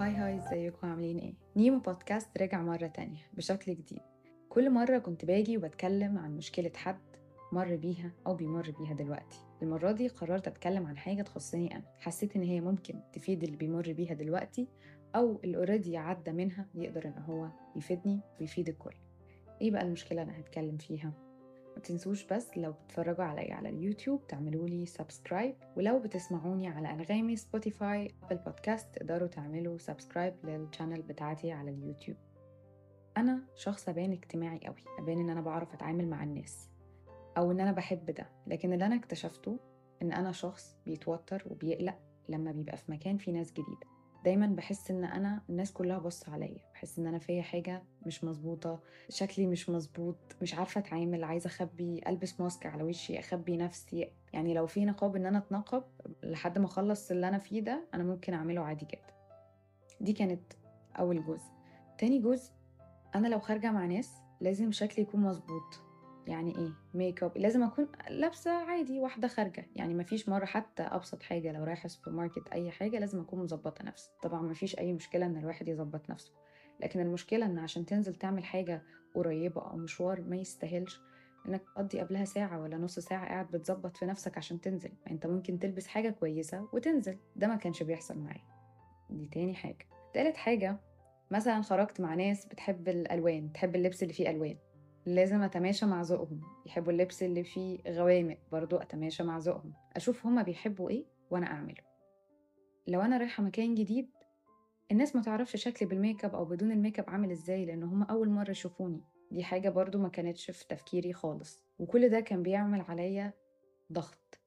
hi hi ازيكم؟ عاملين إيه؟ نيمو بودكاست رجع مرة تانية بشكل جديد. كل مرة كنت باجي وبتكلم عن مشكلة حد مر بيها أو بيمر بيها دلوقتي. المرة دي قررت أتكلم عن حاجة تخصني أنا. حسيت إن هي ممكن تفيد اللي بيمر بيها دلوقتي أو اللي already عدى منها يقدر إن هو يفيدني ويفيد الكل. إيه بقى المشكلة أنا هتكلم فيها؟ تنسوش بس لو بتتفرجوا عليا على اليوتيوب تعملوا لي subscribe ولو بتسمعوني على أنغامي سبوتيفاي أبل بودكاست تقدروا تعملوا subscribe لل channel بتاعتي على اليوتيوب. أنا شخص أبان اجتماعي قوي أبان إن أنا بعرف أتعامل مع الناس أو إن أنا بحب ده لكن اللي أنا اكتشفته إن أنا شخص بيتوتر وبيقلق لما بيبقى في مكان فيه ناس جديدة. دايما بحس إن أنا الناس كلها بص عليا بحس إن أنا فيا حاجة مش مظبوطة شكلي مش مظبوط مش عارفة أتعامل عايزة أخبي ألبس ماسك على وشي أخبي نفسي. يعني لو في نقاب إن أنا اتنقب لحد ما أخلص اللي أنا فيه ده أنا ممكن أعمله عادي جدا. دي كانت أول جزء. تاني جزء أنا لو خارجة مع ناس لازم شكلي يكون مظبوط. يعني إيه ميك اب لازم أكون لابسة عادي واحدة خارجة. يعني مفيش مرة حتى أبسط حاجة لو رايحة سوبر ماركت أي حاجة لازم أكون مظبطة نفسي. طبعا مفيش أي مشكلة إن الواحد يظبط نفسه. لكن المشكلة إن عشان تنزل تعمل حاجة قريبة أو مشوار ما يستاهلش إنك تقضي قبلها ساعة ولا نص ساعة قاعد بتظبط في نفسك عشان تنزل. أنت ممكن تلبس حاجة كويسة وتنزل. ده ما كانش بيحصل معايا. دي تاني حاجة. تالت حاجة مثلا خرجت مع ناس بتحب الألوان تحب اللبس اللي فيه ألوان. لازم أتماشى مع ذوقهم. يحبوا اللبس اللي فيه غوامق برضو أتماشى مع ذوقهم. أشوف هما بيحبوا إيه وأنا أعمله. لو أنا رايحة مكان جديد الناس ما تعرفش شكلي بالميك اب أو بدون الميك اب عامل إزاي لأن هما أول مرة يشوفوني. دي حاجة برضو ما كانتش في تفكيري خالص. وكل ده كان بيعمل عليا ضغط.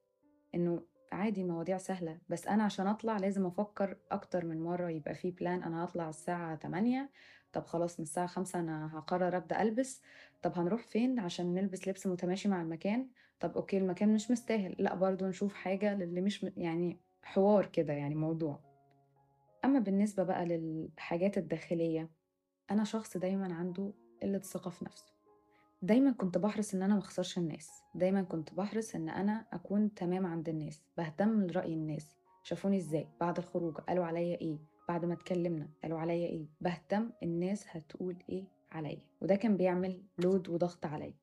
إنه عادي مواضيع سهلة بس أنا عشان أطلع لازم أفكر أكتر من مرة يبقى في plan أنا هطلع الساعة 8 طب خلاص من الساعة خمسة أنا هقرر أبدأ ألبس طب هنروح فين عشان نلبس لبس متماشي مع المكان طب okay المكان مش مستاهل لأ برضو نشوف حاجة للي مش. يعني حوار كده يعني موضوع أما بالنسبة بقى للحاجات الداخلية أنا شخص دايما عنده قلة ثقة في نفسه دايما كنت بحرص إن أنا مخسرش الناس. دايما كنت بحرص إن أنا أكون تمام عند الناس بهتم لرأي الناس. شافوني إزاي؟ بعد الخروج. قالوا عليا إيه؟ بعد ما اتكلمنا. قالوا عليا إيه؟ بهتم الناس هتقول إيه عليا. وده كان بيعمل لود وضغط عليا.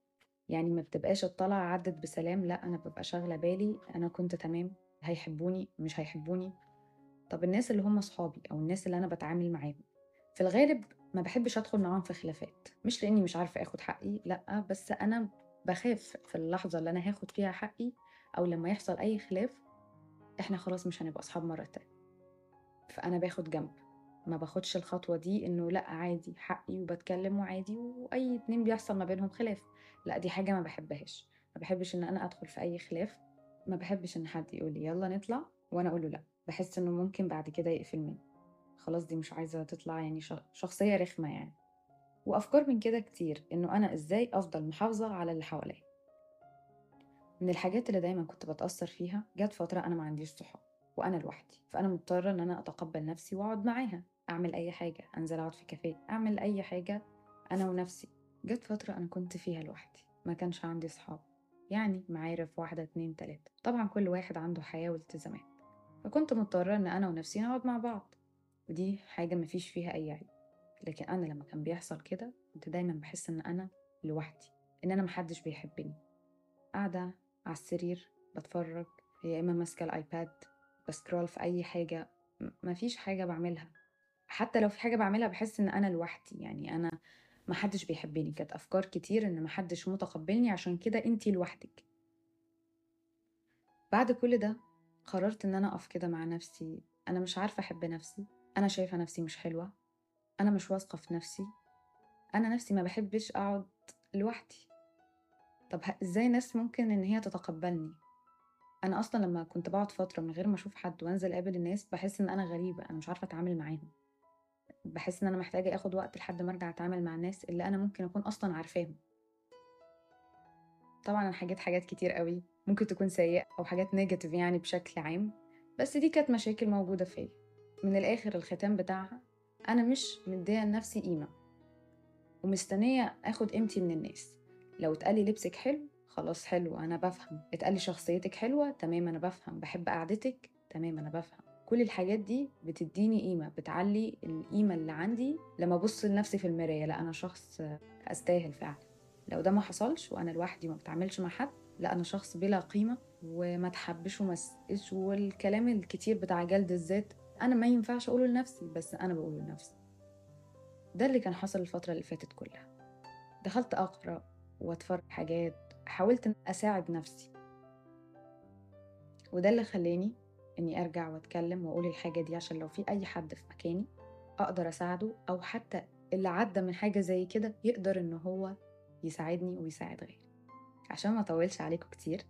يعني ما بتبقاش الطلعة عدت بسلام. لا أنا ببقى شاغلة بالي. أنا كنت تمام. هيحبوني؟ مش هيحبوني. طب الناس اللي هم صحابي أو الناس اللي أنا بتعامل معاهم؟ في الغالب ما بحبش ادخل معاهم في خلافات. مش لاني مش عارفة آخد حقي لأ بس أنا بخاف في اللحظة اللي أنا هاخد فيها حقي أو لما يحصل أي خلاف إحنا خلاص مش هنبقى أصحاب مرة تانية. فأنا باخد جنب. ما باخدش الخطوة دي إنه لأ عادي حقي وبتكلم وعادي وأي اتنين بيحصل ما بينهم خلاف. لأ دي حاجة ما بحبهاش. ما بحبش إن أنا أدخل في أي خلاف. ما بحبش إن حد يقول لي يلا نطلع وأنا أقول له لأ. بحس إنه ممكن بعد كده يقفل مني. خلاص دي مش عايزة تطلع يعني شخصية رخمة يعني. وأفكار من كده كتير إنه أنا إزاي أفضل محافظة على اللي حواليا. من الحاجات اللي دايما كنت بتأثر فيها جت فترة أنا ما عنديش صحاب وأنا لوحدي. فأنا مضطرة إن أنا أتقبل نفسي وأقعد معاها. أعمل أي حاجة أنزل أقعد في كافيه أعمل أي حاجة أنا ونفسي. جت فترة أنا كنت فيها لوحدي ما كانش عندي صحاب. يعني معارف واحدة اتنين تلاتة. طبعا كل واحد عنده حياة والتزامات. فكنت مضطرة إن أنا ونفسي نقعد مع بعض. ودي حاجة مفيش فيها أي عيب. لكن أنا لما كان بيحصل كده كنت دايما بحس إن أنا لوحدي إن أنا محدش بيحبني. قاعدة على السرير بتفرج يا إما ماسكة الآيباد بسكرول في أي حاجة مفيش حاجة بعملها. حتى لو في حاجة بعملها بحس إن أنا لوحدي. يعني أنا محدش بيحبني. كانت أفكار كتير إن محدش متقبلني عشان كده أنتي لوحدك. بعد كل ده قررت إن أنا أقف كده مع نفسي. أنا مش عارفة أحب نفسي. أنا شايفة نفسي مش حلوة أنا مش واثقة في نفسي أنا نفسي ما بحبش أقعد لوحدي. طب إزاي ناس ممكن إن هي تتقبلني؟ أنا أصلا لما كنت بقعد فترة من غير ما أشوف حد وأنزل أقابل الناس بحس إن أنا غريبة أنا مش عارفة أتعامل معاهم. بحس إن أنا محتاجة أخد وقت لحد ما أرجع أتعامل مع الناس اللي أنا ممكن أكون أصلا عارفاهم. طبعا أنا حاجات حاجات كتير قوي ممكن تكون سيئة أو حاجات نيجاتيف يعني بشكل عام بس دي كانت مشاكل موجودة فيا. من الآخر الختام بتاعها أنا مش مدية لنفسي قيمة ومستنية أخد قيمتي من الناس. لو اتقالي لبسك حلو خلاص حلو أنا بفهم. اتقالي شخصيتك حلوة تمام أنا بفهم. بحب قعدتك تمام أنا بفهم. كل الحاجات دي بتديني قيمة بتعلي القيمة اللي عندي لما أبص لنفسي في المراية. لا أنا شخص أستاهل فعلا. لو ده ما حصلش وأنا لوحدي وما بتعاملش مع حد لا أنا شخص بلا قيمة وما تحبش وما والكلام الكتير بتاع جلد الذات أنا ما ينفعش أقوله لنفسي بس أنا بقوله لنفسي. ده اللي كان حصل الفترة اللي فاتت كلها. دخلت أقرأ وأتفرج حاجات حاولت أساعد نفسي. وده اللي خلاني إني أرجع وأتكلم وأقول الحاجة دي عشان لو في أي حد في مكاني أقدر أساعده أو حتى اللي عدى من حاجة زي كده يقدر إن هو يساعدني ويساعد غيري. عشان ما أطولش عليكم كتير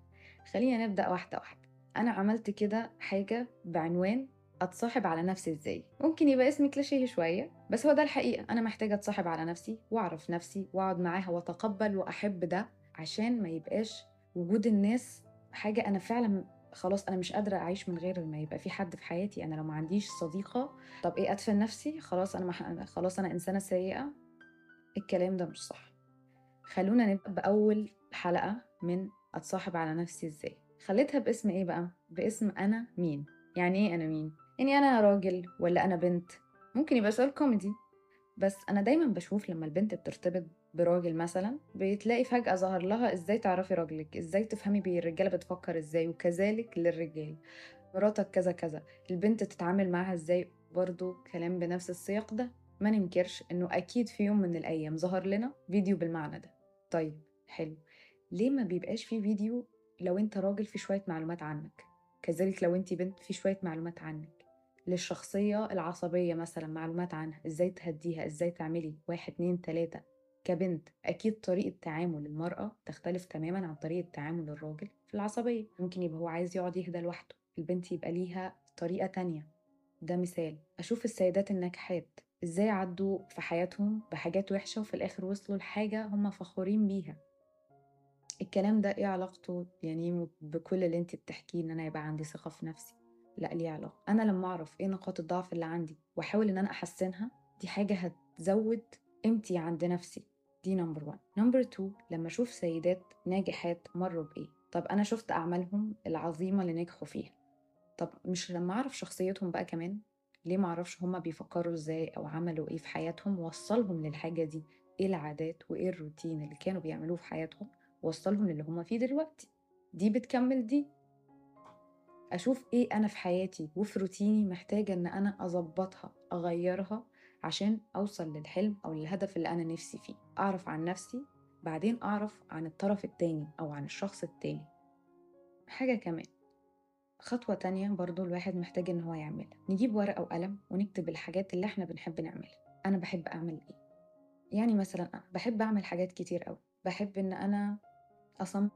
خلينا نبدأ واحدة واحدة. أنا عملت كده حاجة بعنوان أتصاحب على نفسي إزاي؟ ممكن يبقى اسمي كلاشيه شوية بس هو ده الحقيقة. أنا محتاجة أتصاحب على نفسي وأعرف نفسي وأقعد معاها وأتقبل وأحب ده عشان ما يبقاش وجود الناس حاجة أنا فعلا خلاص أنا مش قادرة أعيش من غير ما يبقى في حد في حياتي. أنا لو ما عنديش صديقة طب إيه أدفن نفسي؟ خلاص أنا مح... خلاص أنا إنسانة سيئة. الكلام ده مش صح. خلونا نبدأ بأول حلقة من أتصاحب على نفسي إزاي. خليتها باسم إيه بقى؟ باسم أنا مين؟ يعني إيه أنا مين؟ يعني أنا راجل ولا أنا بنت؟ ممكن يبقى سؤال كوميدي. بس أنا دايما بشوف لما البنت بترتبط براجل مثلا بتلاقي فجأة ظهر لها إزاي تعرفي راجلك إزاي تفهمي بيه الرجالة بتفكر إزاي وكذلك للرجال. مراتك كذا كذا. البنت تتعامل معاها إزاي؟ برضو كلام بنفس السياق ده. ما ننكرش إنه أكيد في يوم من الأيام ظهر لنا فيديو بالمعنى ده. طيب حلو. ليه ما بيبقاش في فيديو لو أنت راجل في شوية معلومات عنك؟ كذلك لو أنت بنت في شوية معلومات عنك. للشخصية العصبية مثلا معلومات عنها إزاي تهديها إزاي تعملي واحد اتنين تلاتة كبنت. أكيد طريقة تعامل المرأة تختلف تماما عن طريقة تعامل الراجل في العصبية. ممكن يبقى هو عايز يقعد يهدى لوحده البنت يبقى ليها طريقة تانية. ده مثال. أشوف السيدات الناجحات إزاي عدوا في حياتهم بحاجات وحشة وفي الآخر وصلوا لحاجة هم فخورين بيها. الكلام ده إيه علاقته يعني بكل اللي أنت بتحكيه إن أنا يبقى عندي ثقة في نفسي؟ لا ليه علاقة؟ أنا لما أعرف إيه نقاط الضعف اللي عندي وأحاول إن أنا أحسنها دي حاجة هتزود قيمتي عند نفسي. دي number 1 number 2 لما أشوف سيدات ناجحات مروا بإيه؟ طب أنا شفت أعمالهم العظيمة اللي نجحوا فيها. طب مش لما أعرف شخصيتهم بقى كمان ليه ما أعرفش هما بيفكروا إزاي أو عملوا إيه في حياتهم؟ وصلهم للحاجة دي إيه العادات وإيه الروتين اللي كانوا بيعملوه في حياتهم؟ وصلهم للي هما فيه دلوقتي. دي بتكمل دي أشوف إيه أنا في حياتي وفي روتيني محتاجة إن أنا أظبطها أغيرها عشان أوصل للحلم أو للهدف اللي أنا نفسي فيه. أعرف عن نفسي بعدين أعرف عن الطرف التاني أو عن الشخص التاني. حاجة كمان خطوة تانية برضو الواحد محتاج إن هو يعملها. نجيب ورقة وقلم ونكتب الحاجات اللي إحنا بنحب نعملها. أنا بحب أعمل إيه؟ يعني مثلا أنا بحب أعمل حاجات كتير أوي. بحب إن أنا أصمم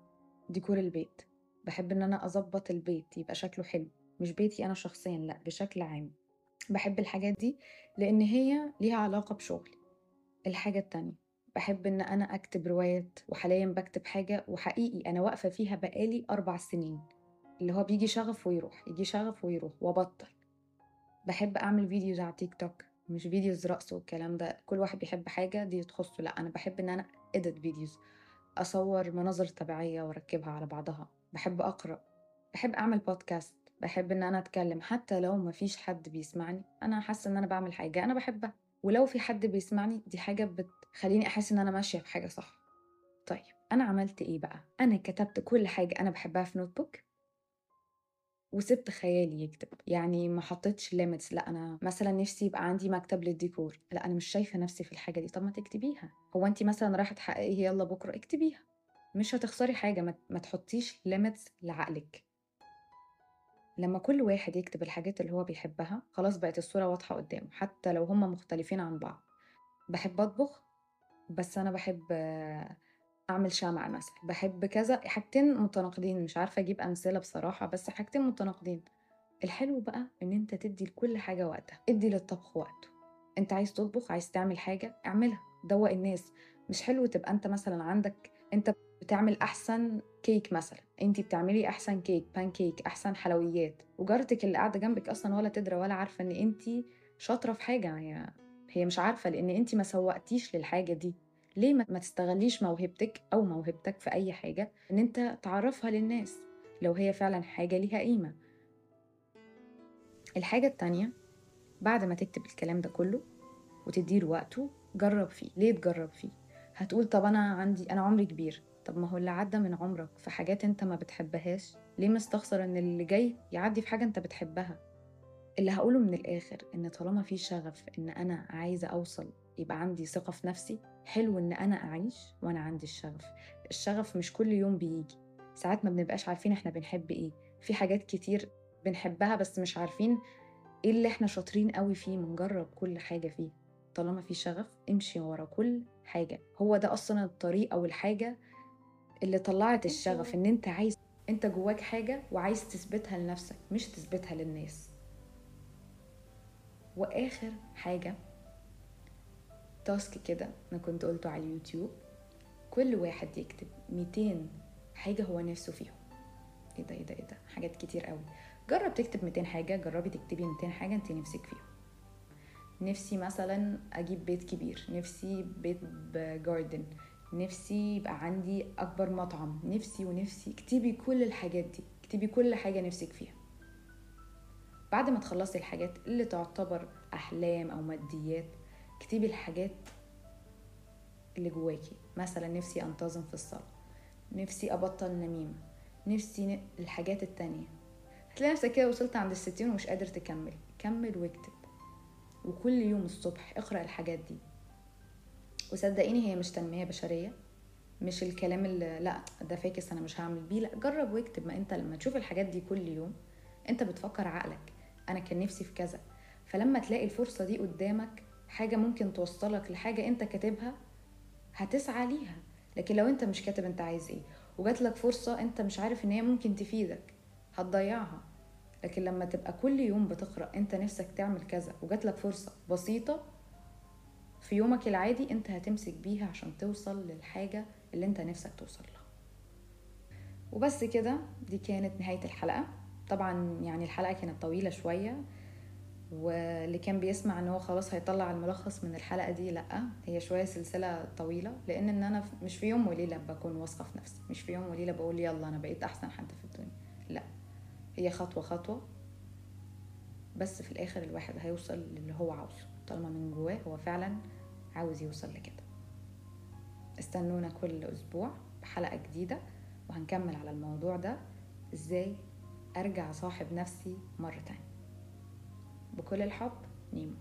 ديكور البيت. بحب إن أنا أظبط البيت يبقى شكله حلو مش بيتي أنا شخصيا لأ بشكل عام. بحب الحاجات دي لأن هي ليها علاقة بشغلي. الحاجة التانية بحب إن أنا أكتب روايات وحاليا بكتب حاجة وحقيقي أنا واقفة فيها بقالي أربع سنين. اللي هو بيجي شغف ويروح يجي شغف ويروح وبطل بحب أعمل videos على تيك توك مش videos رقص والكلام ده. كل واحد بيحب حاجة دي تخصه لأ أنا بحب إن أنا edit videos أصور مناظر طبيعية وأركبها على بعضها. بحب أقرأ بحب أعمل بودكاست بحب إن أنا أتكلم حتى لو مفيش حد بيسمعني أنا حاسة إن أنا بعمل حاجة أنا بحبها. ولو في حد بيسمعني دي حاجة بتخليني أحس إن أنا ماشية في حاجة صح. طيب أنا عملت إيه بقى؟ أنا كتبت كل حاجة أنا بحبها في notebook وسبت خيالي يكتب. يعني ما حطيتش limits لأ أنا مثلا نفسي يبقى عندي مكتب للديكور لأ أنا مش شايفة نفسي في الحاجة دي. طب ما تكتبيها. هو انت مثلا رايحه تحققي يلا بكرة اكتبيها. مش هتخسري حاجة ما, ما تحطيش limits لعقلك. لما كل واحد يكتب الحاجات اللي هو بيحبها خلاص بقت الصورة واضحة قدامه حتى لو هما مختلفين عن بعض. بحب أطبخ بس أنا بحب أعمل شمع مثلا. بحب كذا حاجتين متناقضين مش عارفة أجيب أمثلة بصراحة بس حاجتين متناقضين. الحلو بقى إن أنت تدي لكل حاجة وقتها. ادي للطبخ وقته. أنت عايز تطبخ عايز تعمل حاجة اعملها. دوق الناس. مش حلو تبقى أنت مثلا عندك أنت بتعمل أحسن كيك مثلا. انت بتعملي أحسن كيك بان كيك أحسن حلويات. وجارتك اللي قاعدة جنبك أصلا ولا تدرى ولا عارفة إن انت شاطرة في حاجة. هي هي مش عارفة لأن انت ما سوقتيش للحاجة دي. ليه ما تستغليش موهبتك أو موهبتك في أي حاجة إن أنت تعرفها للناس؟ لو هي فعلا حاجة ليها قيمة. الحاجة التانية بعد ما تكتب الكلام ده كله وتديله وقته جرب فيه. ليه تجرب فيه؟ هتقول طب أنا عندي أنا عمري كبير. طب ما هو اللي عدى من عمرك في حاجات أنت ما بتحبهاش. ليه مستخسر إن اللي جاي يعدي في حاجة أنت بتحبها؟ اللي هقوله من الآخر إن طالما في شغف إن أنا عايزة أوصل يبقى عندي ثقة في نفسي حلو إن أنا أعيش وأنا عندي الشغف. الشغف مش كل يوم بيجي. ساعات ما بنبقاش عارفين إحنا بنحب إيه. في حاجات كتير بنحبها بس مش عارفين إيه اللي إحنا شاطرين قوي فيه بنجرب كل حاجة فيه. طالما في شغف امشي ورا كل حاجة. هو ده أصلا الطريق أو الحاجة اللي طلعت الشغف إن أنت عايز أنت جواك حاجة وعايز تثبتها لنفسك مش تثبتها للناس. وآخر حاجة تاسك كده أنا كنت قلته على اليوتيوب كل واحد يكتب 200 حاجة هو نفسه فيهم. إيه ده إيه ده إيه ده حاجات كتير قوي جرب تكتب 200 حاجة جربي تكتبي 200 حاجة أنت نفسك فيهم. نفسي مثلا أجيب بيت كبير نفسي بيت بجاردن نفسي يبقى عندي أكبر مطعم نفسي ونفسي اكتبي كل الحاجات دي اكتبي كل حاجة نفسك فيها. بعد ما تخلصي الحاجات اللي تعتبر أحلام أو ماديات اكتبي الحاجات اللي جواكي. مثلا نفسي أنتظم في الصلاة نفسي أبطل نميمة نفسي. الحاجات التانية. هتلاقي نفسك كده وصلت عند الستين ومش قادر تكمل. كمل واكتب. وكل يوم الصبح اقرأ الحاجات دي. وصدقيني هي مش تنمية بشرية مش الكلام اللي لأ ده فاكس أنا مش هعمل بيه لأ جرب واكتب. ما أنت لما تشوف الحاجات دي كل يوم أنت بتفكر عقلك. أنا كان نفسي في كذا. فلما تلاقي الفرصة دي قدامك حاجة ممكن توصلك لحاجة أنت كاتبها هتسعى ليها. لكن لو أنت مش كاتب أنت عايز إيه؟ وجات لك فرصة أنت مش عارف إن هي ممكن تفيدك هتضيعها. لكن لما تبقى كل يوم بتقرأ أنت نفسك تعمل كذا وجات لك فرصة بسيطة في يومك العادي أنت هتمسك بيها عشان توصل للحاجة اللي أنت نفسك توصل لها. وبس كده دي كانت نهاية الحلقة. طبعا يعني الحلقة كانت طويلة شوية واللي كان بيسمع إن هو خلاص هيطلع الملخص من الحلقة دي لأ هي شوية سلسلة طويلة لأن إن أنا مش في يوم وليلة بكون واثقة في نفسي مش في يوم وليلة بقول يلا أنا بقيت أحسن حد في الدنيا. هي خطوة خطوة بس في الآخر الواحد هيوصل للي هو عاوزه. طالما من جواه هو فعلا عاوز يوصل لكده. استنونا كل أسبوع بحلقة جديدة وهنكمل على الموضوع ده إزاي أرجع صاحب نفسي مرة تانية. بكل الحب نيمو.